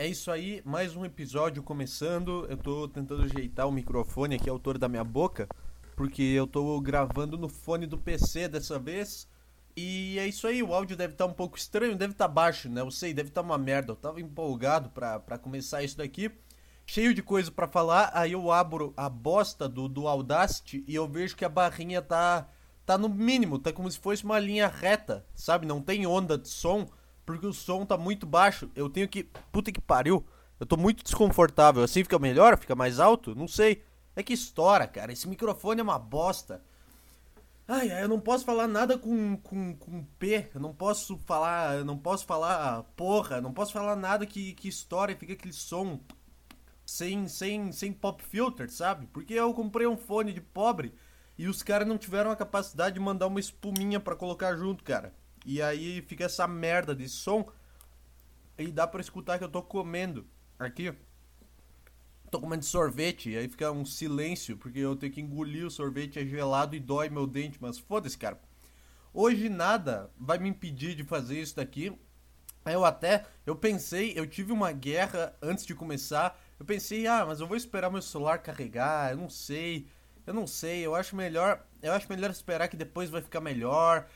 É isso aí, mais um episódio começando. Eu tô tentando ajeitar o microfone aqui, a altura da minha boca, porque eu tô gravando no fone do PC dessa vez. E é isso aí, o áudio deve estar tá um pouco estranho, deve estar tá baixo, né? Eu sei, deve estar tá uma merda. Eu tava empolgado pra começar isso daqui, cheio de coisa para falar. Aí eu abro a bosta do, do Audacity e eu vejo que a barrinha tá, tá no mínimo, tá como se fosse uma linha reta, sabe? Não tem onda de som porque o som tá muito baixo. Eu tenho que. Puta que pariu. Eu tô muito desconfortável. Assim fica melhor? Fica mais alto? Não sei. É que estoura, cara. Esse microfone é uma bosta. Ai, ai, eu não posso falar nada com, com, com P. Eu não posso falar. Eu não posso falar porra. Eu não posso falar nada que, que estoura e fica aquele som sem, sem, sem pop filter, sabe? Porque eu comprei um fone de pobre e os caras não tiveram a capacidade de mandar uma espuminha para colocar junto, cara. E aí fica essa merda de som. E dá pra escutar que eu tô comendo. Aqui. Tô comendo sorvete. E aí fica um silêncio. Porque eu tenho que engolir o sorvete. É gelado e dói meu dente. Mas foda-se, cara. Hoje nada vai me impedir de fazer isso daqui. Eu até. Eu pensei. Eu tive uma guerra antes de começar. Eu pensei, ah, mas eu vou esperar meu celular carregar. Eu não sei. Eu não sei. Eu acho melhor. Eu acho melhor esperar que depois vai ficar melhor.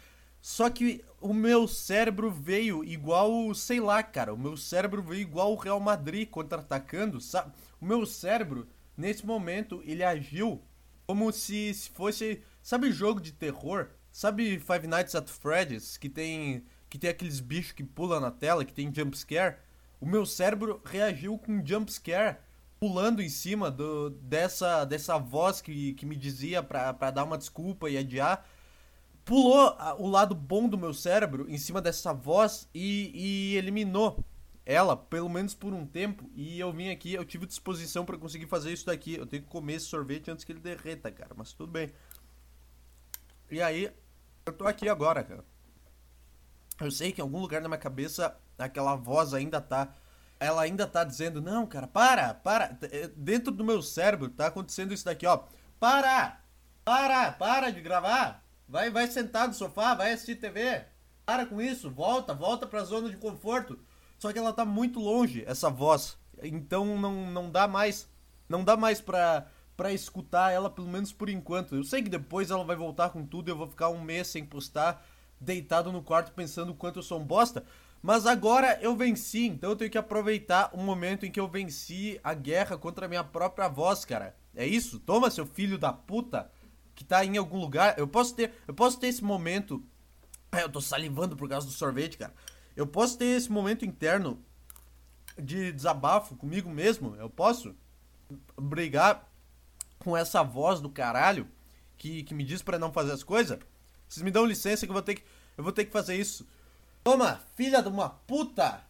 Só que o meu cérebro veio igual, sei lá, cara. O meu cérebro veio igual o Real Madrid contra-atacando, sabe? O meu cérebro, nesse momento, ele agiu como se, se fosse. Sabe jogo de terror? Sabe Five Nights at Freddy's? Que tem, que tem aqueles bichos que pulam na tela, que tem jumpscare? O meu cérebro reagiu com jumpscare pulando em cima do, dessa, dessa voz que, que me dizia pra, pra dar uma desculpa e adiar pulou o lado bom do meu cérebro em cima dessa voz e, e eliminou ela, pelo menos por um tempo. E eu vim aqui, eu tive disposição para conseguir fazer isso daqui. Eu tenho que comer esse sorvete antes que ele derreta, cara. Mas tudo bem. E aí, eu tô aqui agora, cara. Eu sei que em algum lugar na minha cabeça aquela voz ainda tá. Ela ainda tá dizendo: Não, cara, para, para. É, dentro do meu cérebro tá acontecendo isso daqui, ó. Para! Para! Para de gravar! Vai, vai sentar no sofá, vai assistir TV. Para com isso, volta, volta pra zona de conforto. Só que ela tá muito longe, essa voz. Então não, não dá mais. Não dá mais pra, pra escutar ela, pelo menos por enquanto. Eu sei que depois ela vai voltar com tudo eu vou ficar um mês sem postar, deitado no quarto pensando o quanto eu sou um bosta. Mas agora eu venci, então eu tenho que aproveitar o momento em que eu venci a guerra contra a minha própria voz, cara. É isso? Toma, seu filho da puta que tá em algum lugar. Eu posso ter, eu posso ter esse momento. É, eu tô salivando por causa do sorvete, cara. Eu posso ter esse momento interno de desabafo comigo mesmo. Eu posso brigar com essa voz do caralho que, que me diz para não fazer as coisas. Vocês me dão licença que eu vou ter que eu vou ter que fazer isso. Toma, filha de uma puta!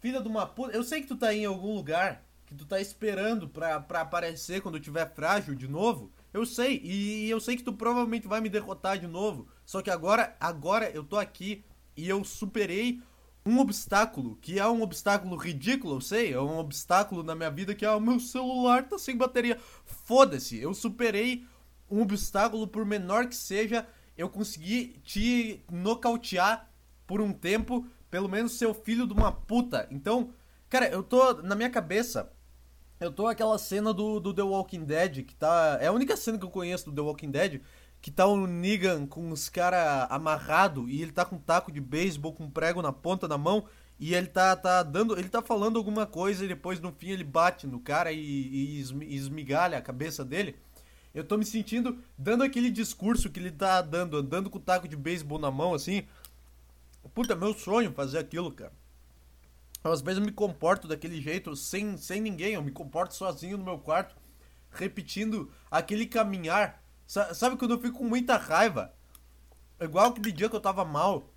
Filha de uma puta. Eu sei que tu tá em algum lugar, que tu tá esperando pra, pra aparecer quando eu tiver frágil de novo. Eu sei, e eu sei que tu provavelmente vai me derrotar de novo. Só que agora, agora eu tô aqui e eu superei um obstáculo, que é um obstáculo ridículo, eu sei, é um obstáculo na minha vida que é o meu celular tá sem bateria. Foda-se, eu superei um obstáculo por menor que seja, eu consegui te nocautear por um tempo, pelo menos seu filho de uma puta. Então, cara, eu tô na minha cabeça, eu tô aquela cena do, do The Walking Dead, que tá. É a única cena que eu conheço do The Walking Dead, que tá o Negan com os caras amarrado e ele tá com um taco de beisebol com um prego na ponta da mão e ele tá, tá dando. Ele tá falando alguma coisa e depois no fim ele bate no cara e, e esmigalha a cabeça dele. Eu tô me sentindo dando aquele discurso que ele tá dando, andando com o taco de beisebol na mão assim. Puta, meu sonho fazer aquilo, cara. Às vezes eu me comporto daquele jeito, sem, sem ninguém, eu me comporto sozinho no meu quarto, repetindo aquele caminhar. Sabe quando eu fico com muita raiva? Igual aquele dia que eu tava mal.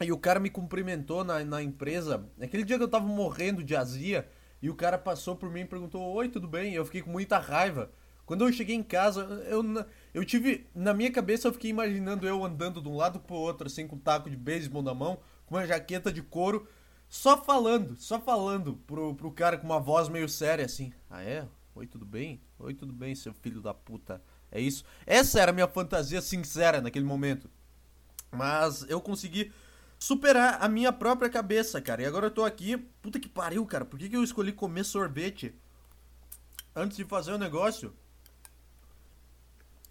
E o cara me cumprimentou na, na empresa. Aquele dia que eu tava morrendo de azia. E o cara passou por mim e perguntou: Oi, tudo bem? E eu fiquei com muita raiva. Quando eu cheguei em casa, eu, eu tive. Na minha cabeça, eu fiquei imaginando eu andando de um lado pro outro, assim, com um taco de beisebol na mão, com uma jaqueta de couro só falando, só falando pro, pro cara com uma voz meio séria assim. Ah é? Oi, tudo bem? Oi, tudo bem, seu filho da puta. É isso. Essa era a minha fantasia sincera naquele momento. Mas eu consegui superar a minha própria cabeça, cara. E agora eu tô aqui. Puta que pariu, cara. Por que, que eu escolhi comer sorvete antes de fazer o negócio?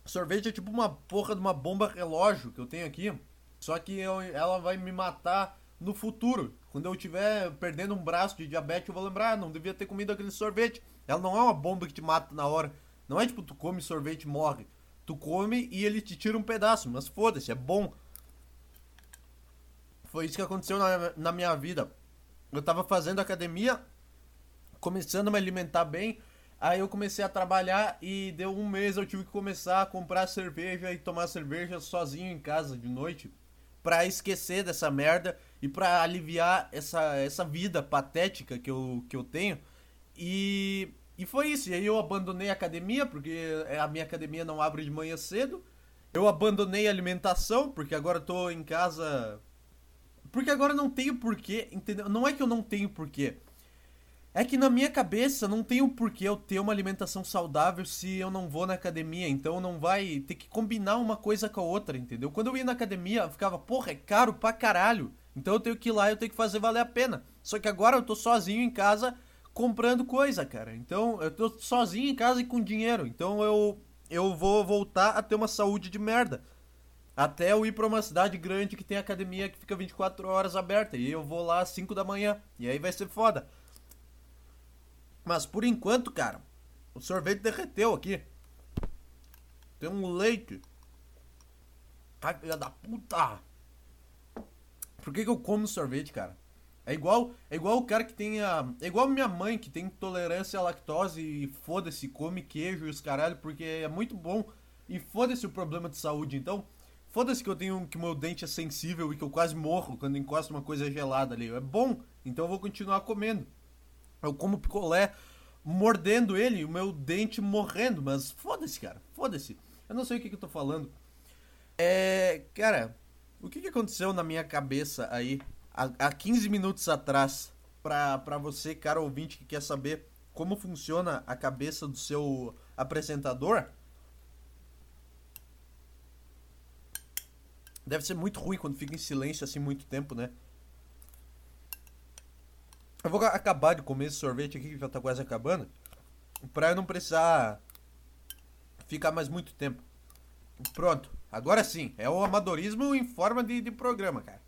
Sorvete é tipo uma porra de uma bomba relógio que eu tenho aqui. Só que eu, ela vai me matar no futuro. Quando eu tiver perdendo um braço de diabetes, eu vou lembrar, ah, não devia ter comido aquele sorvete. Ela não é uma bomba que te mata na hora. Não é tipo, tu come sorvete e morre. Tu come e ele te tira um pedaço. Mas foda-se, é bom. Foi isso que aconteceu na, na minha vida. Eu tava fazendo academia, começando a me alimentar bem. Aí eu comecei a trabalhar e deu um mês eu tive que começar a comprar cerveja e tomar cerveja sozinho em casa de noite. Pra esquecer dessa merda e pra aliviar essa, essa vida patética que eu, que eu tenho. E, e foi isso. E aí eu abandonei a academia, porque a minha academia não abre de manhã cedo. Eu abandonei a alimentação, porque agora tô em casa. Porque agora não tenho porquê, entendeu? Não é que eu não tenho porquê. É que na minha cabeça não tem o porquê eu ter uma alimentação saudável se eu não vou na academia. Então não vai ter que combinar uma coisa com a outra, entendeu? Quando eu ia na academia, eu ficava, porra, é caro pra caralho. Então eu tenho que ir lá e eu tenho que fazer valer a pena. Só que agora eu tô sozinho em casa comprando coisa, cara. Então eu tô sozinho em casa e com dinheiro. Então eu, eu vou voltar a ter uma saúde de merda. Até eu ir pra uma cidade grande que tem academia que fica 24 horas aberta. E eu vou lá às 5 da manhã. E aí vai ser foda. Mas por enquanto, cara, o sorvete derreteu aqui. Tem um leite. Ai, da puta! Por que, que eu como sorvete, cara? É igual, é igual o cara que tem a. É igual minha mãe que tem intolerância à lactose e foda-se, come queijo e os caralho, porque é muito bom. E foda-se o problema de saúde. Então, foda-se que eu tenho que meu dente é sensível e que eu quase morro quando encosto uma coisa gelada ali. É bom, então eu vou continuar comendo. Eu como picolé mordendo ele, o meu dente morrendo, mas foda-se, cara, foda-se. Eu não sei o que, que eu tô falando. É. Cara, o que, que aconteceu na minha cabeça aí há, há 15 minutos atrás pra você, cara ouvinte, que quer saber como funciona a cabeça do seu apresentador? Deve ser muito ruim quando fica em silêncio assim muito tempo, né? Eu vou acabar de comer esse sorvete aqui que já tá quase acabando. Pra eu não precisar ficar mais muito tempo. Pronto. Agora sim. É o amadorismo em forma de, de programa, cara.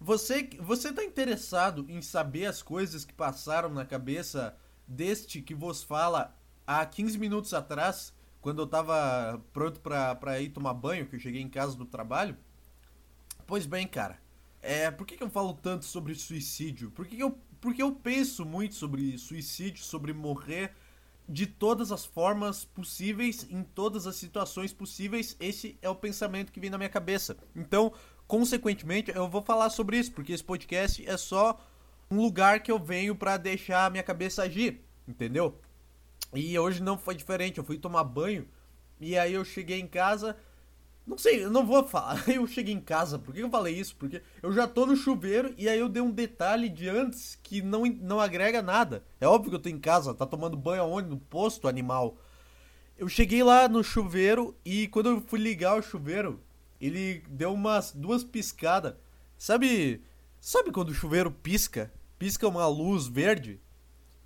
Você, você tá interessado em saber as coisas que passaram na cabeça deste que vos fala há 15 minutos atrás, quando eu tava pronto pra, ir tomar banho, que eu cheguei em casa do trabalho? Pois bem, cara. É, por que, que eu falo tanto sobre suicídio? Por que, que eu porque eu penso muito sobre suicídio, sobre morrer de todas as formas possíveis, em todas as situações possíveis. Esse é o pensamento que vem na minha cabeça. Então, consequentemente, eu vou falar sobre isso, porque esse podcast é só um lugar que eu venho para deixar a minha cabeça agir, entendeu? E hoje não foi diferente. Eu fui tomar banho e aí eu cheguei em casa não sei, eu não vou falar. Eu cheguei em casa, por que eu falei isso? Porque eu já tô no chuveiro e aí eu dei um detalhe de antes que não, não agrega nada. É óbvio que eu tô em casa, tá tomando banho aonde? No posto animal. Eu cheguei lá no chuveiro e quando eu fui ligar o chuveiro, ele deu umas duas piscadas. Sabe, sabe quando o chuveiro pisca? Pisca uma luz verde?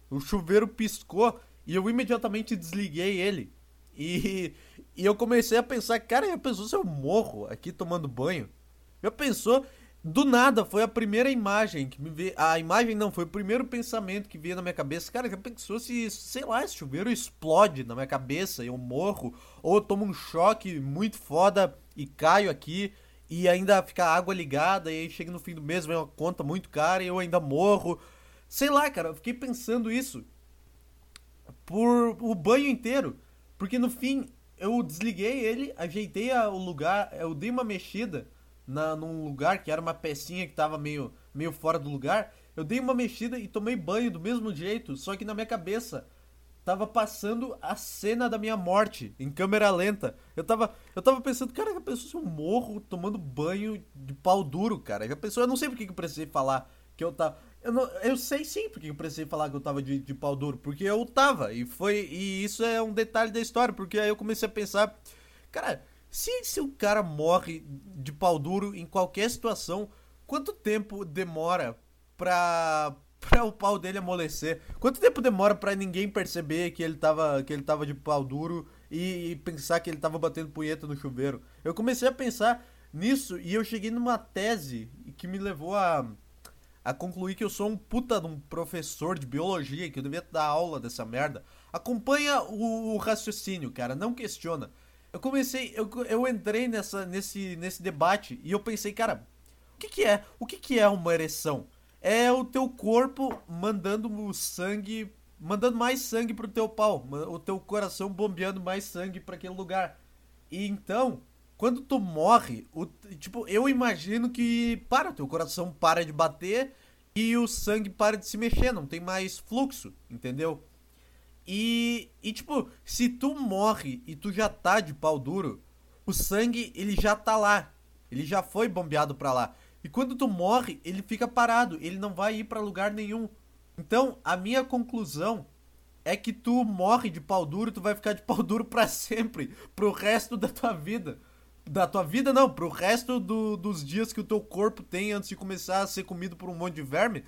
O chuveiro piscou e eu imediatamente desliguei ele. E e eu comecei a pensar, cara, já pensou se eu morro aqui tomando banho? Já pensou? Do nada, foi a primeira imagem que me veio. A imagem não, foi o primeiro pensamento que veio na minha cabeça. Cara, já pensou se, sei lá, esse chuveiro explode na minha cabeça e eu morro? Ou eu tomo um choque muito foda e caio aqui e ainda fica a água ligada e aí chega no fim do mês, vem uma conta muito cara e eu ainda morro. Sei lá, cara, eu fiquei pensando isso por o banho inteiro. Porque no fim, eu desliguei ele, ajeitei o lugar, eu dei uma mexida na, num lugar que era uma pecinha que tava meio, meio fora do lugar. Eu dei uma mexida e tomei banho do mesmo jeito, só que na minha cabeça tava passando a cena da minha morte em câmera lenta. Eu tava, eu tava pensando, cara, já pensou se eu morro tomando banho de pau duro, cara? Já pensou, eu não sei porque que eu precisei falar que eu tava. Eu, não, eu sei sim porque eu precisei falar que eu tava de, de pau duro, porque eu tava, e foi. E isso é um detalhe da história, porque aí eu comecei a pensar, cara, se, se o cara morre de pau duro em qualquer situação, quanto tempo demora pra, pra o pau dele amolecer? Quanto tempo demora pra ninguém perceber que ele tava, que ele tava de pau duro e, e pensar que ele tava batendo punheta no chuveiro? Eu comecei a pensar nisso e eu cheguei numa tese que me levou a, a concluir que eu sou um puta de um professor de biologia, que eu devia dar aula dessa merda. Acompanha o, o raciocínio, cara, não questiona. Eu comecei, eu, eu entrei nessa, nesse, nesse debate e eu pensei, cara, que, que é? O que, que é uma ereção? É o teu corpo mandando o sangue, mandando mais sangue pro teu pau, o teu coração bombeando mais sangue para aquele lugar. E então, quando tu morre, o, tipo, eu imagino que para, teu coração para de bater e o sangue para de se mexer, não tem mais fluxo, entendeu? E, e tipo, se tu morre e tu já tá de pau duro, o sangue ele já tá lá, ele já foi bombeado para lá. E quando tu morre, ele fica parado, ele não vai ir para lugar nenhum. Então, a minha conclusão é que tu morre de pau duro, tu vai ficar de pau duro para sempre, pro resto da tua vida. Da tua vida não, pro resto do, dos dias que o teu corpo tem antes de começar a ser comido por um monte de verme,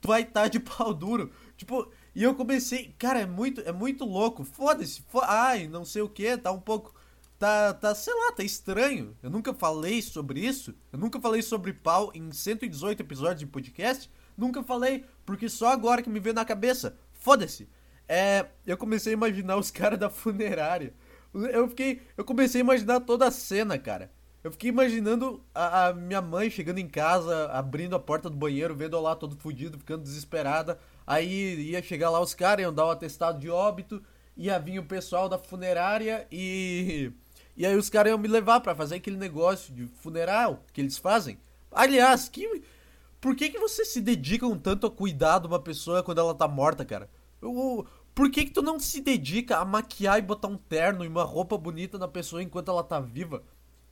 tu vai estar tá de pau duro. Tipo, e eu comecei, cara, é muito, é muito louco. Foda-se, fo ai, não sei o que, tá um pouco tá, tá, sei lá, tá estranho. Eu nunca falei sobre isso. Eu nunca falei sobre pau em 118 episódios de podcast. Nunca falei, porque só agora que me veio na cabeça. Foda-se. É, eu comecei a imaginar os caras da funerária. Eu fiquei, eu comecei a imaginar toda a cena, cara. Eu fiquei imaginando a, a, minha mãe chegando em casa, abrindo a porta do banheiro, vendo eu lá todo fudido, ficando desesperada. Aí ia chegar lá os caras, iam dar o atestado de óbito, ia vir o pessoal da funerária e e aí os caras iam me levar para fazer aquele negócio de funeral que eles fazem. Aliás, que por que, que vocês se dedicam tanto a cuidar de uma pessoa quando ela tá morta, cara? Eu, por que, que tu não se dedica a maquiar e botar um terno e uma roupa bonita na pessoa enquanto ela tá viva?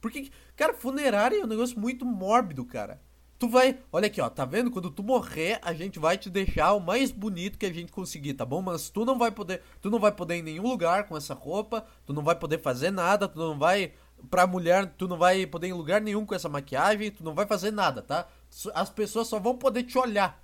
Porque, cara, funerária é um negócio muito mórbido, cara. Tu vai. Olha aqui, ó, tá vendo? Quando tu morrer, a gente vai te deixar o mais bonito que a gente conseguir, tá bom? Mas tu não vai poder. Tu não vai poder ir em nenhum lugar com essa roupa, tu não vai poder fazer nada, tu não vai. Pra mulher, tu não vai poder ir em lugar nenhum com essa maquiagem, tu não vai fazer nada, tá? As pessoas só vão poder te olhar.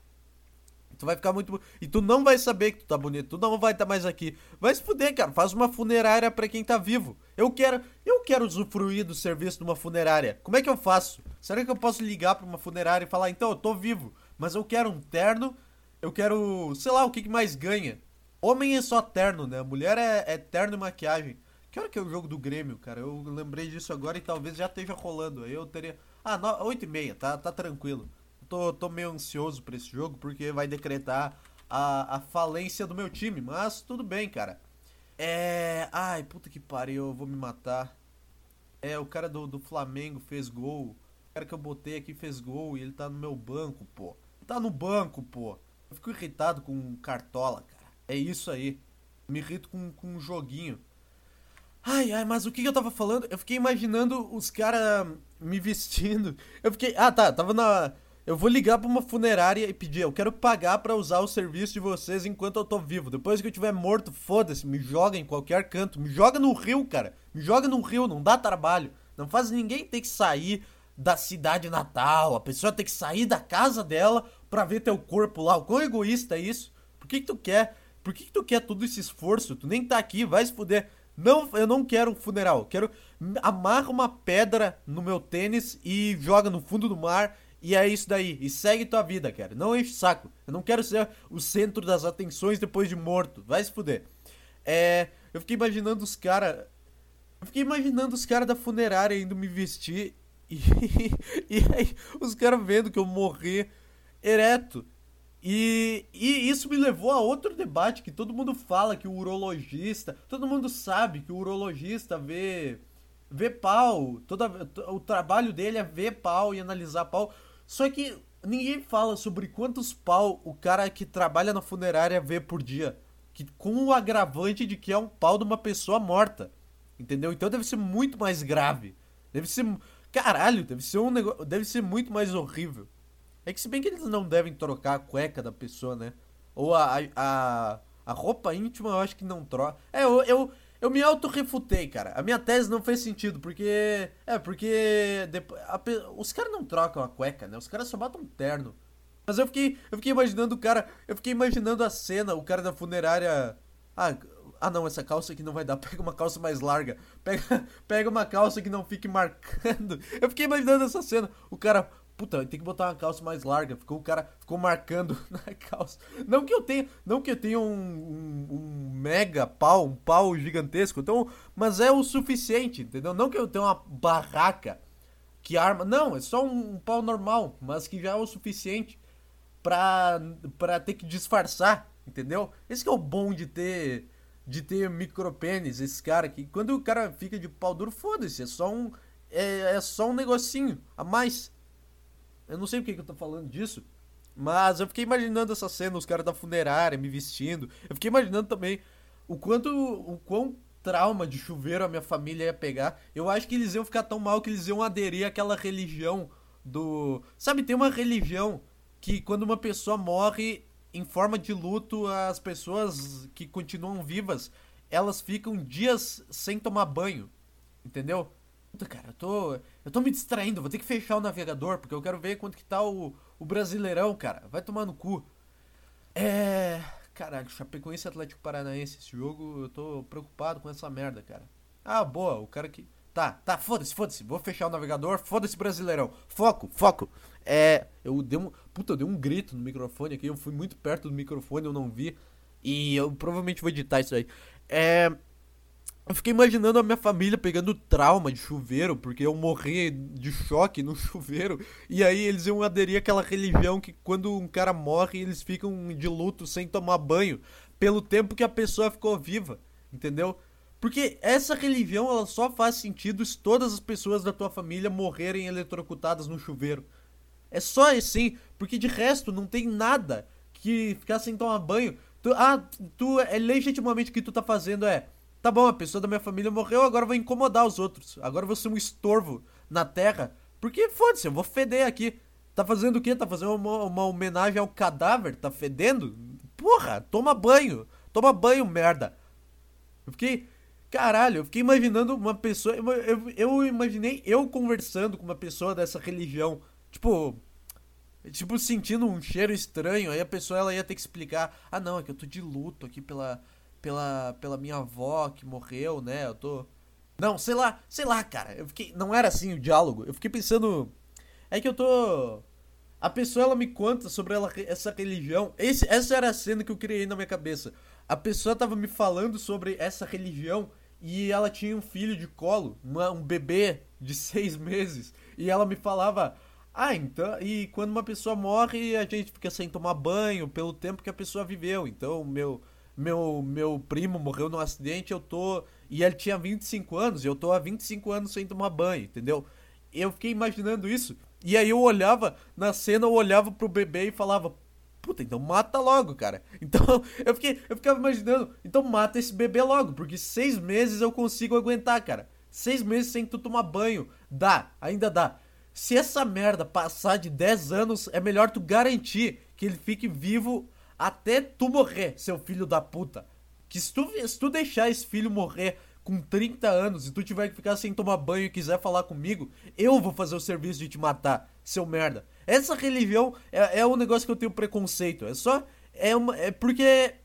Tu vai ficar muito. E tu não vai saber que tu tá bonito, tu não vai estar tá mais aqui. Vai se fuder, cara. Faz uma funerária para quem tá vivo. Eu quero. Eu quero usufruir do serviço de uma funerária. Como é que eu faço? Será que eu posso ligar pra uma funerária e falar, então, eu tô vivo, mas eu quero um terno, eu quero. sei lá, o que, que mais ganha? Homem é só terno, né? Mulher é, é terno e maquiagem. Que hora que é o jogo do Grêmio, cara? Eu lembrei disso agora e talvez já esteja rolando. Aí eu teria. Ah, 8 e meia, tá, tá tranquilo tô, tô meio ansioso pra esse jogo porque vai decretar a, a falência do meu time. Mas tudo bem, cara. É. Ai, puta que pariu, eu vou me matar. É, o cara do, do Flamengo fez gol. O cara que eu botei aqui fez gol e ele tá no meu banco, pô. Tá no banco, pô. Eu fico irritado com cartola, cara. É isso aí. Me irrito com, com um joguinho. Ai, ai, mas o que eu tava falando? Eu fiquei imaginando os caras me vestindo. Eu fiquei. Ah, tá. Tava na. Eu vou ligar pra uma funerária e pedir, eu quero pagar para usar o serviço de vocês enquanto eu tô vivo. Depois que eu tiver morto, foda-se, me joga em qualquer canto. Me joga no rio, cara. Me joga no rio, não dá trabalho. Não faz ninguém ter que sair da cidade natal. A pessoa tem que sair da casa dela pra ver teu corpo lá. O quão egoísta é isso? Por que, que tu quer? Por que, que tu quer todo esse esforço? Tu nem tá aqui, vai se fuder. Não, eu não quero um funeral. Quero amarra uma pedra no meu tênis e joga no fundo do mar e é isso daí. E segue tua vida, cara. Não enche o saco. Eu não quero ser o centro das atenções depois de morto. Vai se fuder. É. Eu fiquei imaginando os caras. Eu fiquei imaginando os caras da funerária indo me vestir. E, e aí, os caras vendo que eu morri ereto. E, e isso me levou a outro debate que todo mundo fala que o urologista. Todo mundo sabe que o urologista vê. Vê pau. Toda, o trabalho dele é ver pau e analisar pau. Só que ninguém fala sobre quantos pau o cara que trabalha na funerária vê por dia. Que, com o agravante de que é um pau de uma pessoa morta. Entendeu? Então deve ser muito mais grave. Deve ser. Caralho, deve ser um negócio. Deve ser muito mais horrível. É que se bem que eles não devem trocar a cueca da pessoa, né? Ou a, a, a roupa íntima eu acho que não troca. É, eu, eu, eu me auto-refutei, cara. A minha tese não fez sentido, porque. É, porque. Depois, a, os caras não trocam a cueca, né? Os caras só botam um terno. Mas eu fiquei, eu fiquei imaginando o cara. Eu fiquei imaginando a cena, o cara da funerária. Ah, ah não, essa calça aqui não vai dar. Pega uma calça mais larga. Pega, pega uma calça que não fique marcando. Eu fiquei imaginando essa cena. O cara, Puta, tem que botar uma calça mais larga. Ficou o cara ficou marcando na calça. Não que eu tenha, não que eu tenha um, um, um, mega pau, um pau gigantesco. Então, mas é o suficiente, entendeu? Não que eu tenha uma barraca que arma. Não, é só um, um pau normal, mas que já é o suficiente pra, pra ter que disfarçar, entendeu? Esse é o bom de ter de ter micropênis, esse cara que quando o cara fica de pau duro, foda-se, é só um é, é só um negocinho a mais. Eu não sei por que, que eu tô falando disso. Mas eu fiquei imaginando essa cena, os caras da funerária me vestindo. Eu fiquei imaginando também o quanto. o quão trauma de chuveiro a minha família ia pegar. Eu acho que eles iam ficar tão mal que eles iam aderir àquela religião do. Sabe, tem uma religião que quando uma pessoa morre em forma de luto, as pessoas que continuam vivas, elas ficam dias sem tomar banho. Entendeu? Puta, cara, eu tô. Eu tô me distraindo, vou ter que fechar o navegador, porque eu quero ver quanto que tá o, o Brasileirão, cara. Vai tomar no cu. É. Caralho, Chapecoense Atlético Paranaense. Esse jogo, eu tô preocupado com essa merda, cara. Ah, boa, o cara que. Tá, tá, foda-se, foda-se. Vou fechar o navegador, foda-se Brasileirão. Foco, foco. É. Eu dei um. Puta, eu dei um grito no microfone aqui. Eu fui muito perto do microfone, eu não vi. E eu provavelmente vou editar isso aí. É. Eu fiquei imaginando a minha família pegando trauma de chuveiro, porque eu morri de choque no chuveiro. E aí eles iam aderir àquela religião que quando um cara morre, eles ficam de luto sem tomar banho. Pelo tempo que a pessoa ficou viva. Entendeu? Porque essa religião ela só faz sentido se todas as pessoas da tua família morrerem eletrocutadas no chuveiro. É só assim, porque de resto não tem nada que ficar sem tomar banho. Tu, ah, tu é legitimamente o que tu tá fazendo é Tá bom, a pessoa da minha família morreu, agora eu vou incomodar os outros. Agora eu vou ser um estorvo na terra. Porque, foda-se, eu vou feder aqui. Tá fazendo o quê? Tá fazendo uma, uma homenagem ao cadáver? Tá fedendo? Porra, toma banho. Toma banho, merda. Eu fiquei. Caralho, eu fiquei imaginando uma pessoa. Eu, eu, eu, imaginei eu conversando com uma pessoa dessa religião. Tipo. Tipo, sentindo um cheiro estranho. Aí a pessoa ela ia ter que explicar: Ah, não, é que eu tô de luto aqui pela pela, pela minha avó que morreu, né? Eu tô. Não, sei lá, sei lá, cara. Eu fiquei. Não era assim o diálogo. Eu fiquei pensando. É que eu tô. A pessoa ela me conta sobre ela, essa religião. Esse, essa era a cena que eu criei na minha cabeça. A pessoa tava me falando sobre essa religião e ela tinha um filho de colo, uma, um bebê de seis meses. E ela me falava. Ah, então. E quando uma pessoa morre, a gente fica sem tomar banho pelo tempo que a pessoa viveu. Então, meu meu, meu primo morreu num acidente, eu tô. E ele tinha 25 anos, e eu tô há 25 anos sem tomar banho, entendeu? Eu fiquei imaginando isso. E aí eu olhava na cena, eu olhava pro bebê e falava, puta, então mata logo, cara. Então eu fiquei, eu ficava imaginando, então mata esse bebê logo, porque seis meses eu consigo aguentar, cara. Seis meses sem tu tomar banho. Dá, ainda dá. Se essa merda passar de 10 anos, é melhor tu garantir que ele fique vivo até tu morrer, seu filho da puta. Que se tu, se tu deixar esse filho morrer com 30 anos e tu tiver que ficar sem tomar banho e quiser falar comigo, eu vou fazer o serviço de te matar, seu merda. Essa religião é, é um negócio que eu tenho preconceito. É só. É, uma, é porque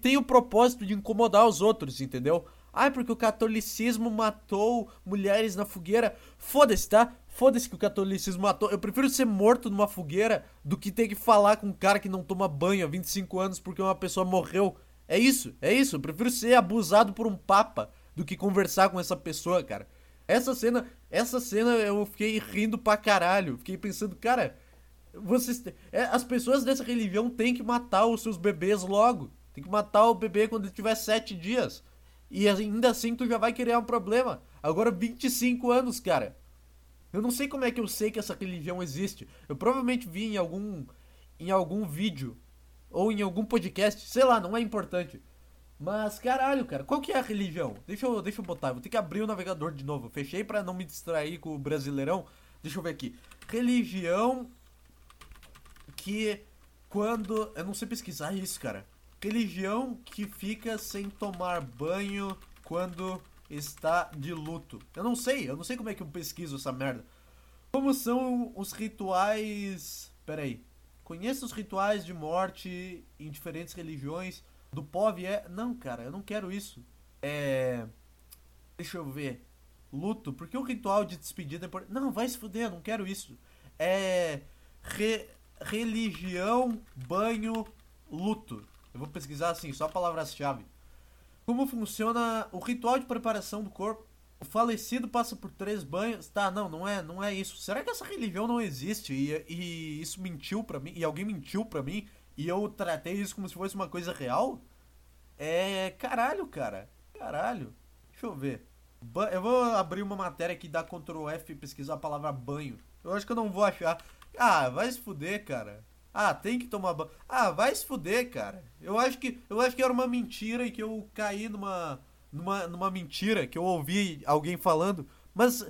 tem o propósito de incomodar os outros, entendeu? Ah, porque o catolicismo matou mulheres na fogueira. Foda-se, tá? Foda-se que o catolicismo matou. Eu prefiro ser morto numa fogueira do que ter que falar com um cara que não toma banho há 25 anos porque uma pessoa morreu. É isso, é isso. Eu prefiro ser abusado por um papa do que conversar com essa pessoa, cara. Essa cena, essa cena eu fiquei rindo pra caralho. Fiquei pensando, cara, vocês, é, as pessoas dessa religião têm que matar os seus bebês logo. Tem que matar o bebê quando ele tiver sete dias. E ainda assim tu já vai criar um problema. Agora 25 anos, cara. Eu não sei como é que eu sei que essa religião existe. Eu provavelmente vi em algum em algum vídeo ou em algum podcast, sei lá, não é importante. Mas caralho, cara, qual que é a religião? Deixa eu, deixa eu botar, vou ter que abrir o navegador de novo. Fechei para não me distrair com o Brasileirão. Deixa eu ver aqui. Religião que quando, eu não sei pesquisar isso, cara. Religião que fica sem tomar banho quando está de luto. Eu não sei, eu não sei como é que eu pesquiso essa merda. Como são os rituais. Pera aí. Conheça os rituais de morte em diferentes religiões. Do POV é. Não, cara, eu não quero isso. É. Deixa eu ver. Luto. Porque o ritual de despedida é importante. Não, vai se fuder, eu não quero isso. É. Re... Religião, banho, luto. Eu vou pesquisar assim, só palavras-chave. Como funciona o ritual de preparação do corpo? O falecido passa por três banhos. Tá, não, não é, não é isso. Será que essa religião não existe e, e isso mentiu para mim? E alguém mentiu para mim e eu tratei isso como se fosse uma coisa real? É, caralho, cara. Caralho. Deixa eu ver. Eu vou abrir uma matéria aqui, dar Ctrl F e pesquisar a palavra banho. Eu acho que eu não vou achar. Ah, vai se fuder, cara. Ah, tem que tomar banho. Ah, vai se fuder, cara. Eu acho que eu acho que era uma mentira e que eu caí numa numa, numa mentira que eu ouvi alguém falando, mas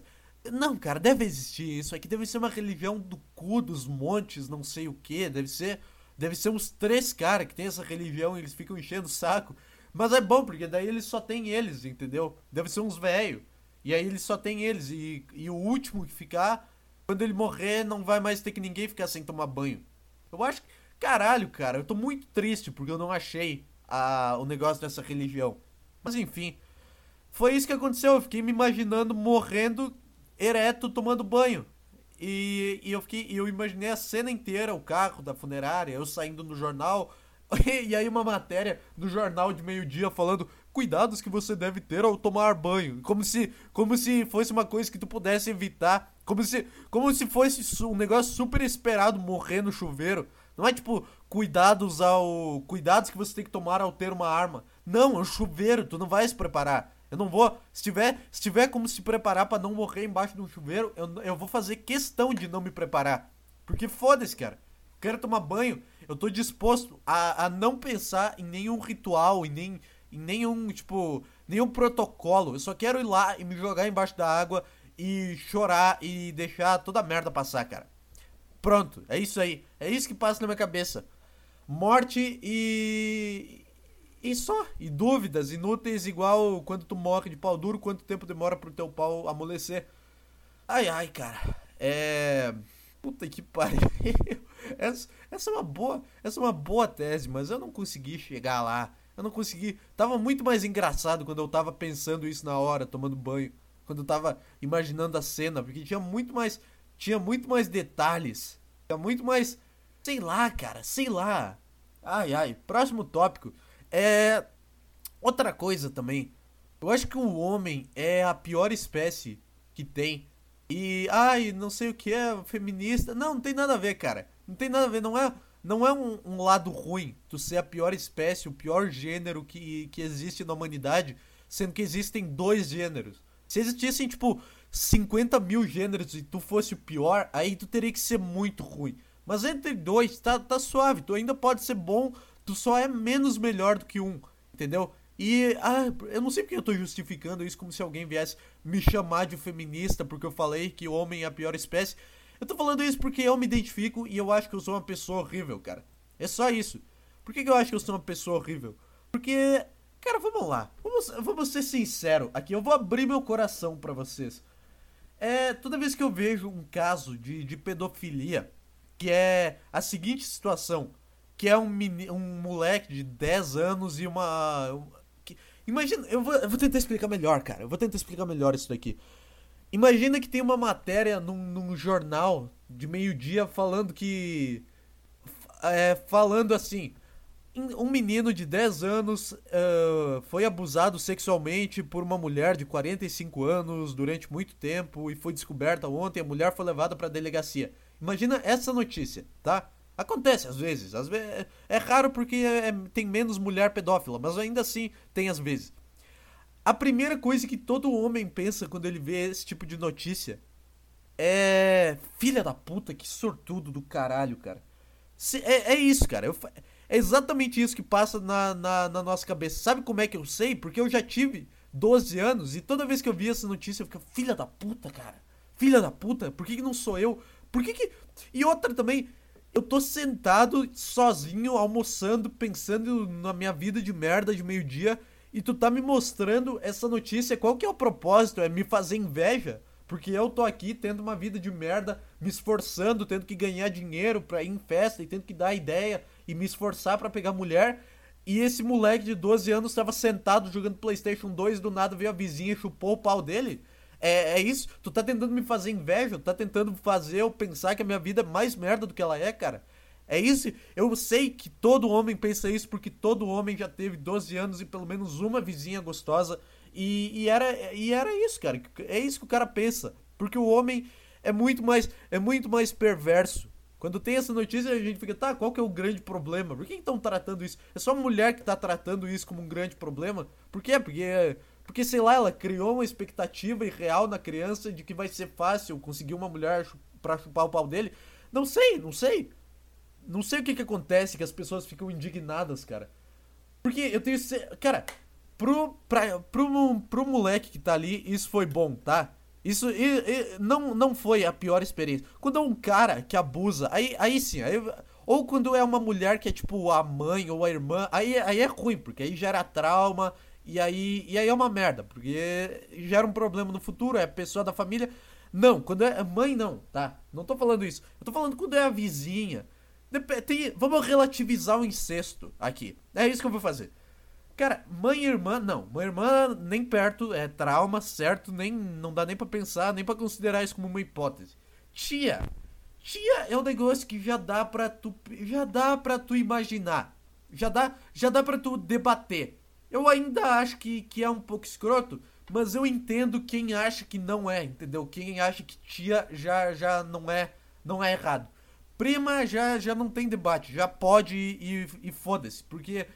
não, cara, deve existir isso aqui, deve ser uma religião do cu dos montes, não sei o que, deve ser deve ser uns três caras que tem essa religião e eles ficam enchendo o saco. Mas é bom, porque daí eles só tem eles, entendeu? Deve ser uns velho. E aí eles só tem eles. E, e o último que ficar, quando ele morrer, não vai mais ter que ninguém ficar sem tomar banho. Eu acho que. Caralho, cara, eu tô muito triste porque eu não achei a, o negócio dessa religião. Mas enfim. Foi isso que aconteceu. Eu fiquei me imaginando morrendo ereto tomando banho. E, e eu fiquei. Eu imaginei a cena inteira, o carro da funerária, eu saindo no jornal. E aí uma matéria no jornal de meio-dia falando cuidados que você deve ter ao tomar banho. Como se, como se fosse uma coisa que tu pudesse evitar como se, como se fosse um negócio super esperado morrer no chuveiro. Não é tipo cuidados ao. Cuidados que você tem que tomar ao ter uma arma. Não, é um chuveiro, tu não vai se preparar. Eu não vou. Se tiver, se tiver como se preparar para não morrer embaixo de um chuveiro, eu, eu vou fazer questão de não me preparar. Porque foda-se, cara. Quero tomar banho. Eu tô disposto a, a não pensar em nenhum ritual, em, nem, em nenhum, tipo, nenhum protocolo. Eu só quero ir lá e me jogar embaixo da água e chorar e deixar toda a merda passar, cara. Pronto, é isso aí. É isso que passa na minha cabeça. Morte e. E só. E dúvidas inúteis, igual quando tu morre de pau duro, quanto tempo demora pro teu pau amolecer. Ai, ai, cara. É. Puta que pariu. Essa, essa é uma boa. Essa é uma boa tese, mas eu não consegui chegar lá. Eu não consegui. Tava muito mais engraçado quando eu tava pensando isso na hora, tomando banho quando eu tava imaginando a cena, porque tinha muito mais. Tinha muito mais detalhes. Tinha muito mais. Sei lá, cara, sei lá. Ai, ai. Próximo tópico. É. Outra coisa também. Eu acho que o homem é a pior espécie que tem. E. Ai, não sei o que é feminista. Não, não tem nada a ver, cara. Não tem nada a ver. Não é, não é um, um lado ruim tu ser a pior espécie, o pior gênero que, que existe na humanidade, sendo que existem dois gêneros. Se existissem, tipo, 50 mil gêneros e tu fosse o pior, aí tu teria que ser muito ruim. Mas entre dois, tá, tá suave. Tu ainda pode ser bom, tu só é menos melhor do que um, entendeu? E ah, eu não sei porque eu tô justificando isso como se alguém viesse me chamar de feminista porque eu falei que homem é a pior espécie. Eu tô falando isso porque eu me identifico e eu acho que eu sou uma pessoa horrível, cara. É só isso. Por que, que eu acho que eu sou uma pessoa horrível? Porque Cara, vamos lá. Vamos, vamos ser sincero aqui. Eu vou abrir meu coração para vocês. É, toda vez que eu vejo um caso de, de pedofilia, que é a seguinte situação, que é um, mini, um moleque de 10 anos e uma... Que, imagina, eu vou, eu vou tentar explicar melhor, cara. Eu vou tentar explicar melhor isso daqui. Imagina que tem uma matéria num, num jornal de meio-dia falando que... É, falando assim um menino de 10 anos uh, foi abusado sexualmente por uma mulher de 45 anos durante muito tempo e foi descoberta ontem. A mulher foi levada para a delegacia. Imagina essa notícia, tá? Acontece às vezes. Às vezes é raro porque é, é, tem menos mulher pedófila, mas ainda assim tem às vezes. A primeira coisa que todo homem pensa quando ele vê esse tipo de notícia é. Filha da puta, que sortudo do caralho, cara. É, é isso, cara. Eu, é exatamente isso que passa na, na, na, nossa cabeça. Sabe como é que eu sei? Porque eu já tive 12 anos e toda vez que eu via essa notícia eu ficava, filha da puta, cara. Filha da puta, por que, que não sou eu? Por que que. E outra também, eu tô sentado sozinho, almoçando, pensando na minha vida de merda de meio-dia. e tu tá me mostrando essa notícia. Qual que é o propósito? É me fazer inveja? Porque eu tô aqui tendo uma vida de merda, me esforçando, tendo que ganhar dinheiro pra ir em festa e tendo que dar ideia e me esforçar para pegar mulher. E esse moleque de 12 anos estava sentado jogando PlayStation 2 e do nada veio a vizinha e chupou o pau dele. É, é isso? Tu tá tentando me fazer inveja? Tu tá tentando fazer eu pensar que a minha vida é mais merda do que ela é, cara? É isso? Eu sei que todo homem pensa isso porque todo homem já teve 12 anos e pelo menos uma vizinha gostosa. E, e, era, e era isso, cara. É isso que o cara pensa. Porque o homem é muito mais, é muito mais perverso. Quando tem essa notícia, a gente fica, tá, qual que é o grande problema? Por que estão tratando isso? É só mulher que tá tratando isso como um grande problema? Por quê? Porque, porque, sei lá, ela criou uma expectativa irreal na criança de que vai ser fácil conseguir uma mulher pra chupar o pau dele. Não sei, não sei. Não sei o que que acontece que as pessoas ficam indignadas, cara. Porque eu tenho. Cara, pro, pra, pro, pro moleque que tá ali, isso foi bom, tá? Isso e, e, não, não foi a pior experiência. Quando é um cara que abusa, aí, aí sim, aí, ou quando é uma mulher que é tipo a mãe ou a irmã, aí, aí é ruim, porque aí gera trauma e aí, e aí é uma merda, porque gera um problema no futuro, é pessoa da família. Não, quando é mãe, não, tá? Não tô falando isso. Eu tô falando quando é a vizinha. Tem, vamos relativizar o incesto aqui. É isso que eu vou fazer. Cara, mãe e irmã, não. Mãe e irmã, nem perto, é trauma, certo? Nem, não dá nem para pensar, nem para considerar isso como uma hipótese. Tia. Tia é um negócio que já dá pra tu. Já dá pra tu imaginar. Já dá, já dá pra tu debater. Eu ainda acho que, que é um pouco escroto, mas eu entendo quem acha que não é, entendeu? Quem acha que tia já, já não é não é errado. Prima já, já não tem debate, já pode e, e foda-se, porque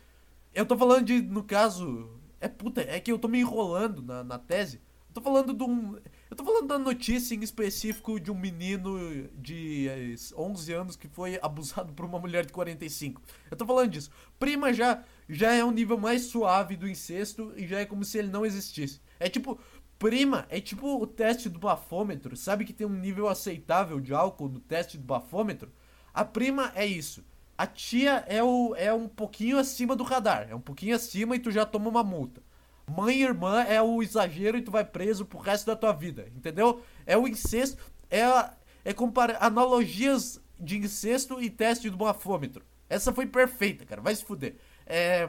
eu tô falando de, no caso. É puta, é que eu tô me enrolando na, na tese. Eu tô falando de um. Eu tô falando da notícia em específico de um menino de 11 anos que foi abusado por uma mulher de 45. Eu tô falando disso. Prima já, já é um nível mais suave do incesto e já é como se ele não existisse. É tipo. Prima é tipo o teste do bafômetro. Sabe que tem um nível aceitável de álcool no teste do bafômetro? A prima é isso. A tia é, o, é um pouquinho acima do radar. É um pouquinho acima e tu já toma uma multa. Mãe e irmã é o exagero e tu vai preso pro resto da tua vida. Entendeu? É o incesto. É, é comparar analogias de incesto e teste do bafômetro. Essa foi perfeita, cara. Vai se fuder. É.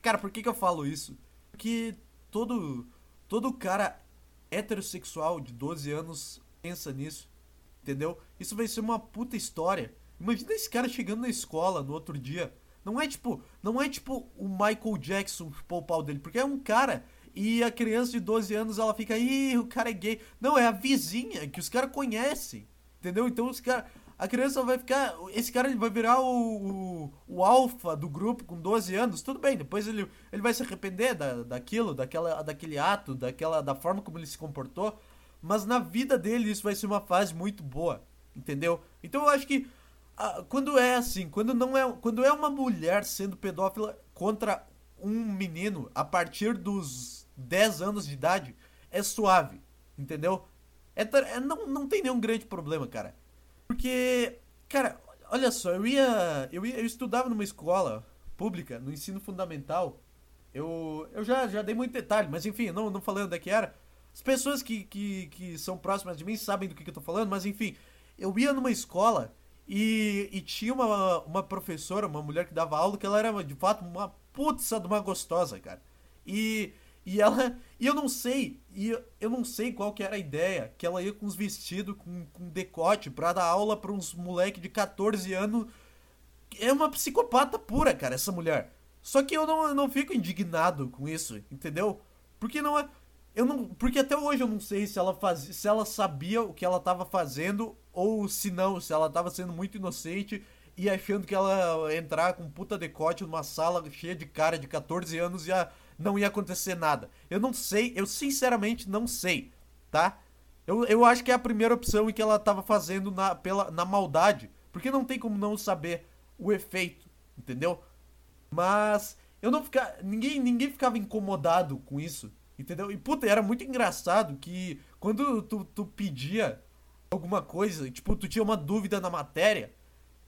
Cara, por que, que eu falo isso? Porque todo. Todo cara heterossexual de 12 anos pensa nisso. Entendeu? Isso vai ser uma puta história. Imagina esse cara chegando na escola no outro dia. Não é tipo, não é tipo o Michael Jackson chupou o pau dele, porque é um cara e a criança de 12 anos ela fica, ih, o cara é gay. Não, é a vizinha que os caras conhecem. Entendeu? Então os caras a criança vai ficar. Esse cara vai virar o, o, o alfa do grupo com 12 anos. Tudo bem, depois ele, ele vai se arrepender da, daquilo, daquela, daquele ato, daquela, da forma como ele se comportou. Mas na vida dele isso vai ser uma fase muito boa. Entendeu? Então eu acho que quando é assim, quando não é, quando é uma mulher sendo pedófila contra um menino a partir dos 10 anos de idade, é suave, entendeu? É, é, não, não tem nenhum grande problema, cara. Porque, cara, olha só, eu ia, eu ia, eu estudava numa escola pública, no ensino fundamental. Eu, eu já, já dei muito detalhe, mas enfim, não, não falando onde é que era. As pessoas que, que, que são próximas de mim sabem do que, que eu tô falando, mas enfim, eu ia numa escola e, e tinha uma, uma professora, uma mulher que dava aula, que ela era de fato uma putza de uma gostosa, cara. E, e ela. E eu não sei, e eu não sei qual que era a ideia, que ela ia com os vestidos com, com decote pra dar aula pra uns moleque de 14 anos. É uma psicopata pura, cara, essa mulher. Só que eu não, eu não fico indignado com isso, entendeu? Porque não é. Eu não, porque até hoje eu não sei se ela faz, se ela sabia o que ela estava fazendo ou se não, se ela estava sendo muito inocente e achando que ela entrar com puta decote numa sala cheia de cara de 14 anos e ia, não ia acontecer nada. Eu não sei, eu sinceramente não sei, tá? Eu, eu acho que é a primeira opção em que ela estava fazendo na, pela, na maldade, porque não tem como não saber o efeito, entendeu? Mas eu não ficava, ninguém ninguém ficava incomodado com isso. Entendeu? E puta, era muito engraçado que quando tu, tu pedia alguma coisa, tipo, tu tinha uma dúvida na matéria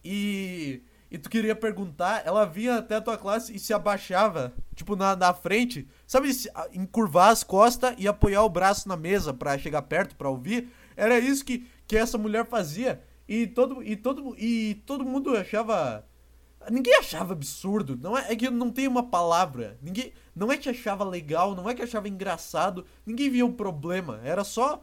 e, e tu queria perguntar, ela vinha até a tua classe e se abaixava, tipo, na, na frente. Sabe, encurvar as costas e apoiar o braço na mesa para chegar perto, para ouvir? Era isso que, que essa mulher fazia. E todo, e, todo, e todo mundo achava. Ninguém achava absurdo. Não é, é que não tem uma palavra. Ninguém. Não é que achava legal, não é que achava engraçado. Ninguém via um problema. Era só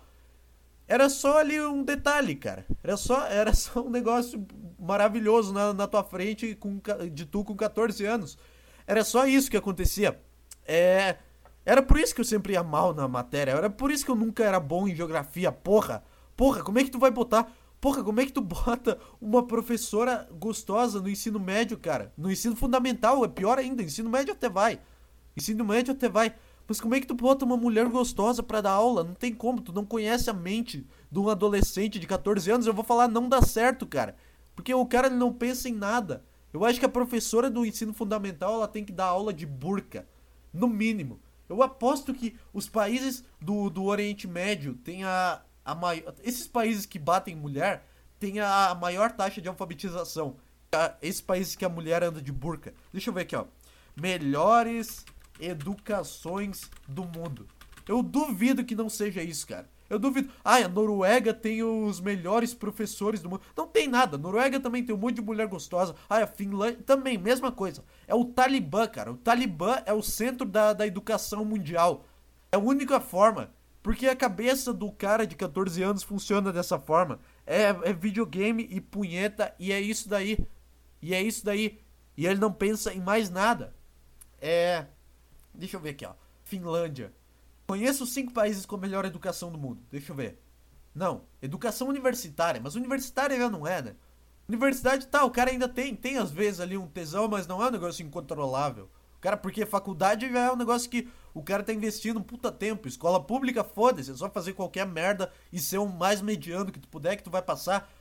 era só ali um detalhe, cara. Era só, era só um negócio maravilhoso na, na tua frente com, de tu com 14 anos. Era só isso que acontecia. É, era por isso que eu sempre ia mal na matéria. Era por isso que eu nunca era bom em geografia. Porra, porra, como é que tu vai botar. Porra, como é que tu bota uma professora gostosa no ensino médio, cara? No ensino fundamental, é pior ainda. Ensino médio até vai. Ensino médio até vai. Mas como é que tu bota uma mulher gostosa para dar aula? Não tem como, tu não conhece a mente de um adolescente de 14 anos. Eu vou falar, não dá certo, cara. Porque o cara não pensa em nada. Eu acho que a professora do ensino fundamental ela tem que dar aula de burca. No mínimo. Eu aposto que os países do, do Oriente Médio têm a, a maior. Esses países que batem mulher têm a maior taxa de alfabetização. Esses países que a mulher anda de burca. Deixa eu ver aqui, ó. Melhores educações do mundo. Eu duvido que não seja isso, cara. Eu duvido. Ah, a Noruega tem os melhores professores do mundo. Não tem nada. A Noruega também tem um monte de mulher gostosa. Ah, a Finlândia também, mesma coisa. É o Talibã, cara. O Talibã é o centro da, da educação mundial. É a única forma. Porque a cabeça do cara de 14 anos funciona dessa forma. É, é videogame e punheta e é isso daí. E é isso daí. E ele não pensa em mais nada. É. Deixa eu ver aqui, ó. Finlândia. Conheço cinco países com a melhor educação do mundo. Deixa eu ver. Não, educação universitária, mas universitária já não é, né? Universidade tá, o cara ainda tem, tem às vezes ali um tesão, mas não é um negócio incontrolável. O cara, porque faculdade já é um negócio que o cara tá investindo um puta tempo. Escola pública, foda-se, é só fazer qualquer merda e ser o mais mediano que tu puder que tu vai passar.